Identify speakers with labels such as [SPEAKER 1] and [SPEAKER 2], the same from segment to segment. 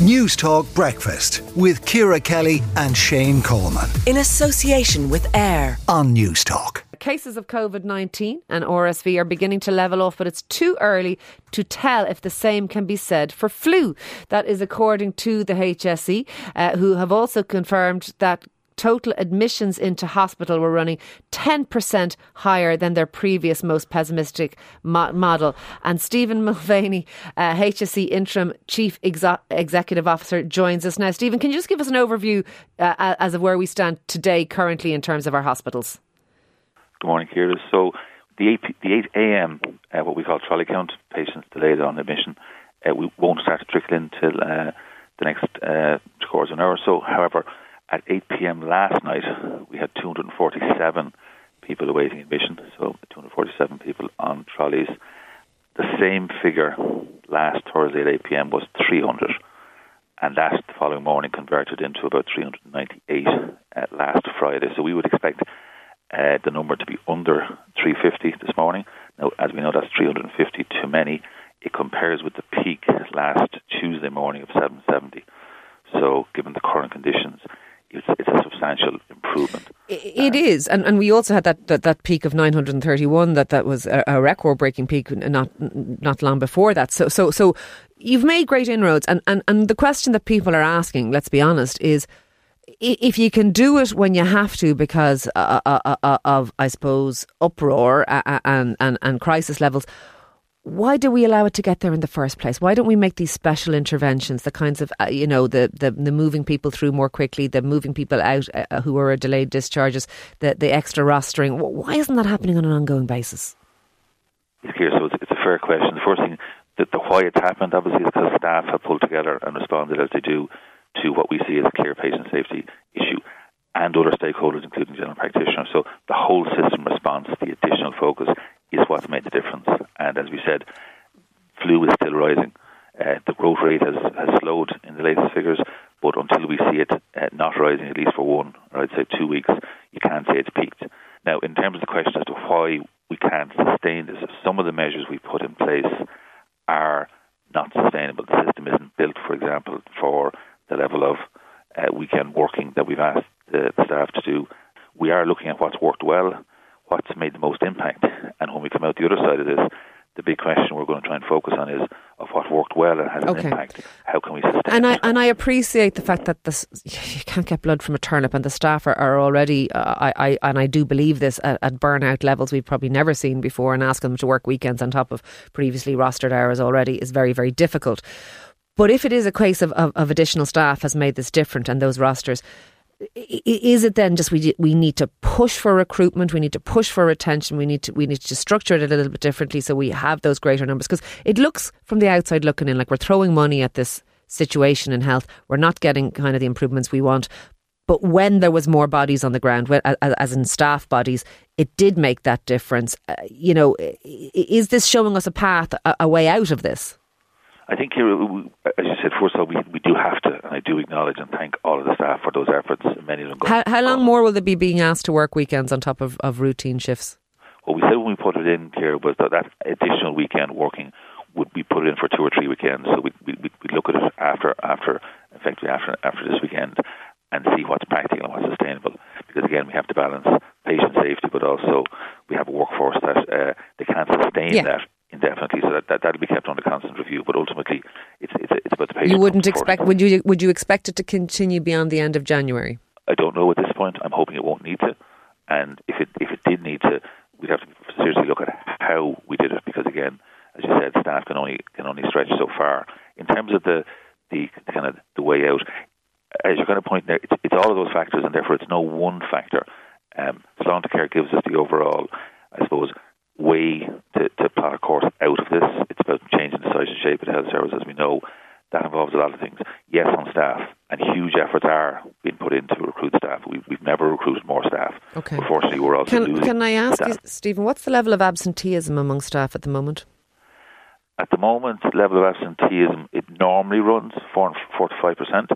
[SPEAKER 1] Newstalk Breakfast with Ciara Kelly and Shane Coleman.
[SPEAKER 2] In association with AIR
[SPEAKER 1] on Newstalk.
[SPEAKER 3] Cases of COVID 19 and RSV are beginning to level off, but it's too early to tell if the same can be said for flu. That is according to the HSE, uh, who have also confirmed that total admissions into hospital were running 10% higher than their previous most pessimistic mo- model. And Stephen Mulvany, uh, HSE Interim Chief Exo- Executive Officer, joins us now. Stephen, can you just give us an overview uh, as of where we stand today currently in terms of our hospitals?
[SPEAKER 4] Good morning, Ciara. So the 8, the 8 a.m., uh, what we call trolley count, patients delayed on admission, uh, we won't start to trickle in until uh, the next uh, quarter an hour or so. However, at 8 p.m. last night, we had 247 people awaiting admission, so 247 people on trolleys. The same figure last Thursday at 8 p.m. was 300, and that the following morning converted into about 398 at last Friday. So we would expect uh, the number to be under 350 this morning. Now, as we know, that's 350 too many. It compares with the peak last Tuesday morning of 770. So, given the current conditions, substantial improvement.
[SPEAKER 3] It is, and and we also had that, that, that peak of 931. That that was a, a record-breaking peak not not long before that. So so so you've made great inroads, and, and and the question that people are asking, let's be honest, is if you can do it when you have to because uh, uh, uh, of, I suppose, uproar and, and, and crisis levels, why do we allow it to get there in the first place? Why don't we make these special interventions, the kinds of, uh, you know, the, the, the moving people through more quickly, the moving people out uh, who are delayed discharges, the, the extra rostering? Why isn't that happening on an ongoing basis?
[SPEAKER 4] It's clear, so it's, it's a fair question. The first thing, that the why it's happened, obviously, is because staff have pulled together and responded as they do to what we see as a clear patient safety issue and other stakeholders, including general practitioners. So the whole system response, the additional focus, is what's made the difference. And as we said, flu is still rising. Uh, the growth rate has, has slowed in the latest figures, but until we see it uh, not rising, at least for one, or I'd say two weeks, you can't say it's peaked. Now, in terms of the question as to why we can't sustain this, some of the measures we put in place are not sustainable. The system isn't built, for example, for the level of uh, weekend working that we've asked the, the staff to do. We are looking at what's worked well, what's made the most impact, and when we come out the other side of this, the big question we're going to try and focus on is of what worked well and has okay. an impact. How can we sustain?
[SPEAKER 3] And
[SPEAKER 4] I
[SPEAKER 3] and I appreciate the fact that this you can't get blood from a turnip, and the staff are, are already. Uh, I, I and I do believe this at, at, burnout levels we've probably never seen before, and asking them to work weekends on top of previously rostered hours already is very very difficult. But if it is a case of, of, of additional staff has made this different and those rosters, is it then just we we need to push for recruitment we need to push for retention we need to we need to structure it a little bit differently so we have those greater numbers? Because it looks from the outside looking in like we're throwing money at this situation in health. We're not getting kind of the improvements we want. But when there was more bodies on the ground as in staff bodies it did make that difference. Uh, you know is this showing us a path a, a way out of this
[SPEAKER 4] I think here, as you said, first of all, we, we do have to, and I do acknowledge and thank all of the staff for those efforts. Many of them.
[SPEAKER 3] How, how long more will they be being asked to work weekends on top of, of routine shifts?
[SPEAKER 4] What we said when we put it in here was that that additional weekend working would be put in for two or three weekends. So we we we look at it after after effectively after after this weekend and see what's practical and what's sustainable. Because again, we have to balance patient safety, but also we have a workforce that uh, they can't sustain yeah. that indefinitely. So that, that that'll be kept under constant review. But ultimately, it's it's, it's about the patient.
[SPEAKER 3] You wouldn't expect would you would you expect it to continue beyond the end of January?
[SPEAKER 4] I don't know at this point. I'm hoping it won't need to. And if it if it did need to, we'd have to seriously look at how we did it because again, as you said, staff can only can only stretch so far. In terms of the the kind of the way out, as you're kind of pointing out, it's, it's all of those factors, and therefore it's no one factor. Um, Care gives us the overall, I suppose, way to, to plot a course out of this. It's about changing the size and shape of the health service, as we know. That involves a lot of things. Yes, on staff, and huge efforts are being put in to recruit staff. We've, we've never recruited more staff.
[SPEAKER 3] Okay.
[SPEAKER 4] Unfortunately, we're also
[SPEAKER 3] can,
[SPEAKER 4] losing.
[SPEAKER 3] Can I ask
[SPEAKER 4] staff.
[SPEAKER 3] you, Stephen, what's the level of absenteeism among staff at the moment?
[SPEAKER 4] At the moment, level of absenteeism it normally runs four, four to five percent.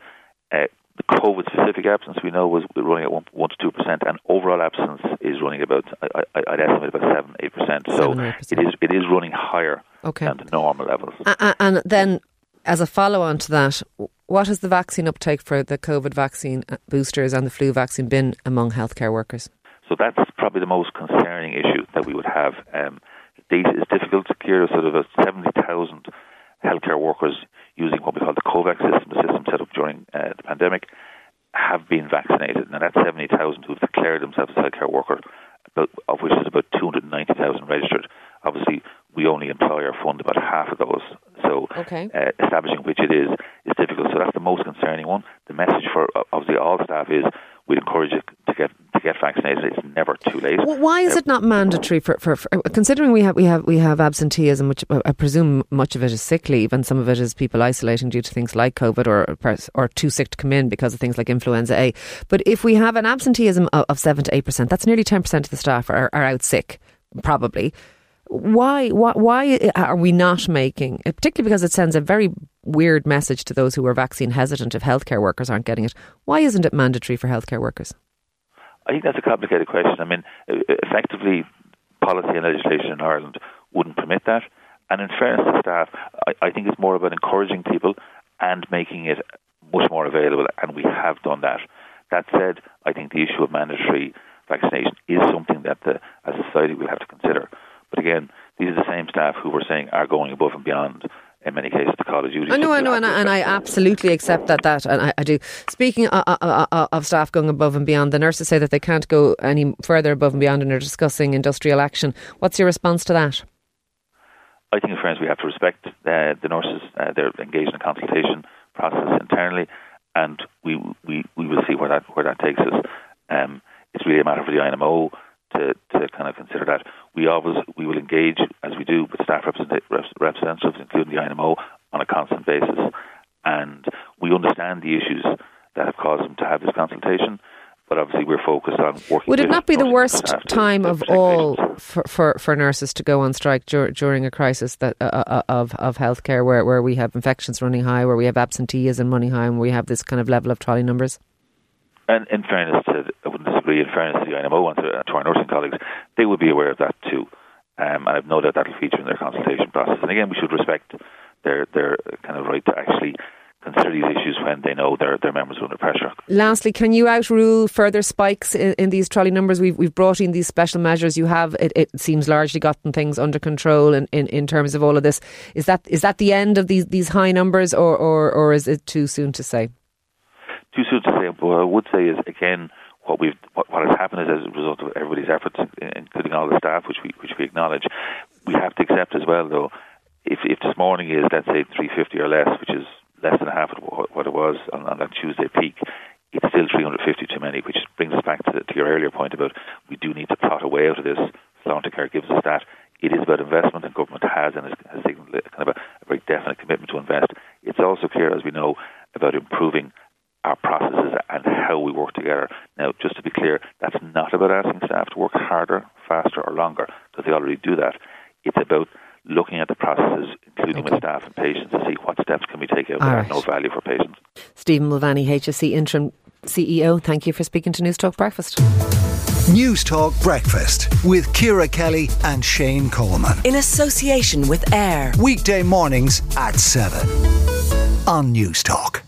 [SPEAKER 4] Uh, the COVID specific absence we know was running at 1, 1 to 2%, and overall absence is running about, I, would estimate about 7 8%. So 7, it is it is running higher okay. than the normal levels.
[SPEAKER 3] And, and then, as a follow on to that, what has the vaccine uptake for the COVID vaccine uh, boosters and the flu vaccine been among healthcare workers?
[SPEAKER 4] So that's probably the most concerning issue that we would have. Um, data is difficult to clear. So there 70,000 healthcare workers using what we call the COVAX system, the system set up during uh, the pandemic, have been vaccinated. Now that's 70,000 who've declared themselves as healthcare workers, of which is about 290,000 registered. Obviously, we only employ or fund about half of those. So
[SPEAKER 3] okay.
[SPEAKER 4] uh, establishing which it is is difficult. So that's the most concerning one. The message for obviously all staff is we encourage get vaccinated. It's never too late.
[SPEAKER 3] Well, why is uh, it not mandatory for, for, for, uh, considering we have we have we have absenteeism, which uh, I presume much of it is sick leave, and some of it is people isolating due to things like COVID or or too sick to come in because of things like influenza A. But if we have an absenteeism of, of seven to eight percent, that's nearly ten percent of the staff are, are out sick, probably why, why, why uh, are we not making, particularly because it sends a very weird message to those who are vaccine hesitant if healthcare workers aren't getting it? Why isn't it mandatory for healthcare workers?
[SPEAKER 4] I think that's a complicated question. I mean, effectively, policy and legislation in Ireland wouldn't permit that. And in fairness to staff, I, I think it's more about encouraging people and making it much more available, and we have done that. That said, I think the issue of mandatory vaccination is something that the, as a society we'll have to consider. But again, these are the same staff who we're saying are going above and beyond in many cases the of Duty.
[SPEAKER 3] I know, I know, and I, and I, absolutely accept that. That and I, I do. Speaking of, of, of, staff going above and beyond, the nurses say that they can't go any further above and beyond, and are discussing industrial action. What's your response to that?
[SPEAKER 4] I think, friends, we have to respect uh, the nurses. Uh, they're engaged in a consultation process internally, and we we, we will see where that where that takes us. Um, it's really a matter for the INMO to, to kind of consider that. We always we will engage as we do with staff representatives, including the INMO, on a constant basis, and we understand the issues that have caused them to have this consultation. But obviously, we're focused on working.
[SPEAKER 3] Would it not be the worst time of all for, for, for nurses to go on strike dur- during a crisis that uh, uh, uh, of of healthcare, where where we have infections running high, where we have absenteeism running high, and we have this kind of level of trolley numbers?
[SPEAKER 4] And in fairness to, I wouldn't disagree, in fairness to the INMO and to, to our nursing colleagues, they would be aware of that too. Um, and I've no doubt that'll feature in their consultation process. And again, we should respect their their kind of right to actually consider these issues when they know their, their members are under pressure.
[SPEAKER 3] Lastly, can you outrule further spikes in, in, these trolley numbers? We've, we've brought in these special measures. You have, it, it seems, largely gotten things under control in, in, in terms of all of this. Is that is that the end of these, these high numbers, or, or, or is it too soon to say?
[SPEAKER 4] Too soon to say. But what I would say is again, what we've what, what has happened is as a result of everybody's efforts, including all the staff, which we which we acknowledge, we have to accept as well though. If if this morning is let's say 350 or less, which is less than half of what it was on, on that Tuesday peak, it's still 350 too many, which brings us back to, to your earlier point about we do need to plot a way out of this. Care gives us that. It is about investment, and government has and has taken kind of a, a very definite commitment to invest. It's also clear, as we know, about improving our processes and how we work together. Now, just to be clear, that's not about asking staff to work harder, faster, or longer, because they already do that. It's about looking at the processes, including okay. with staff and patients, to see what steps can we take out that right. have no value for patients.
[SPEAKER 3] Stephen Mulvany, HSE Interim CEO, thank you for speaking to Newstalk Breakfast.
[SPEAKER 1] Newstalk Breakfast with Ciara Kelly and Shane Coleman.
[SPEAKER 2] In association with AIR.
[SPEAKER 1] Weekday mornings at 7 on Newstalk.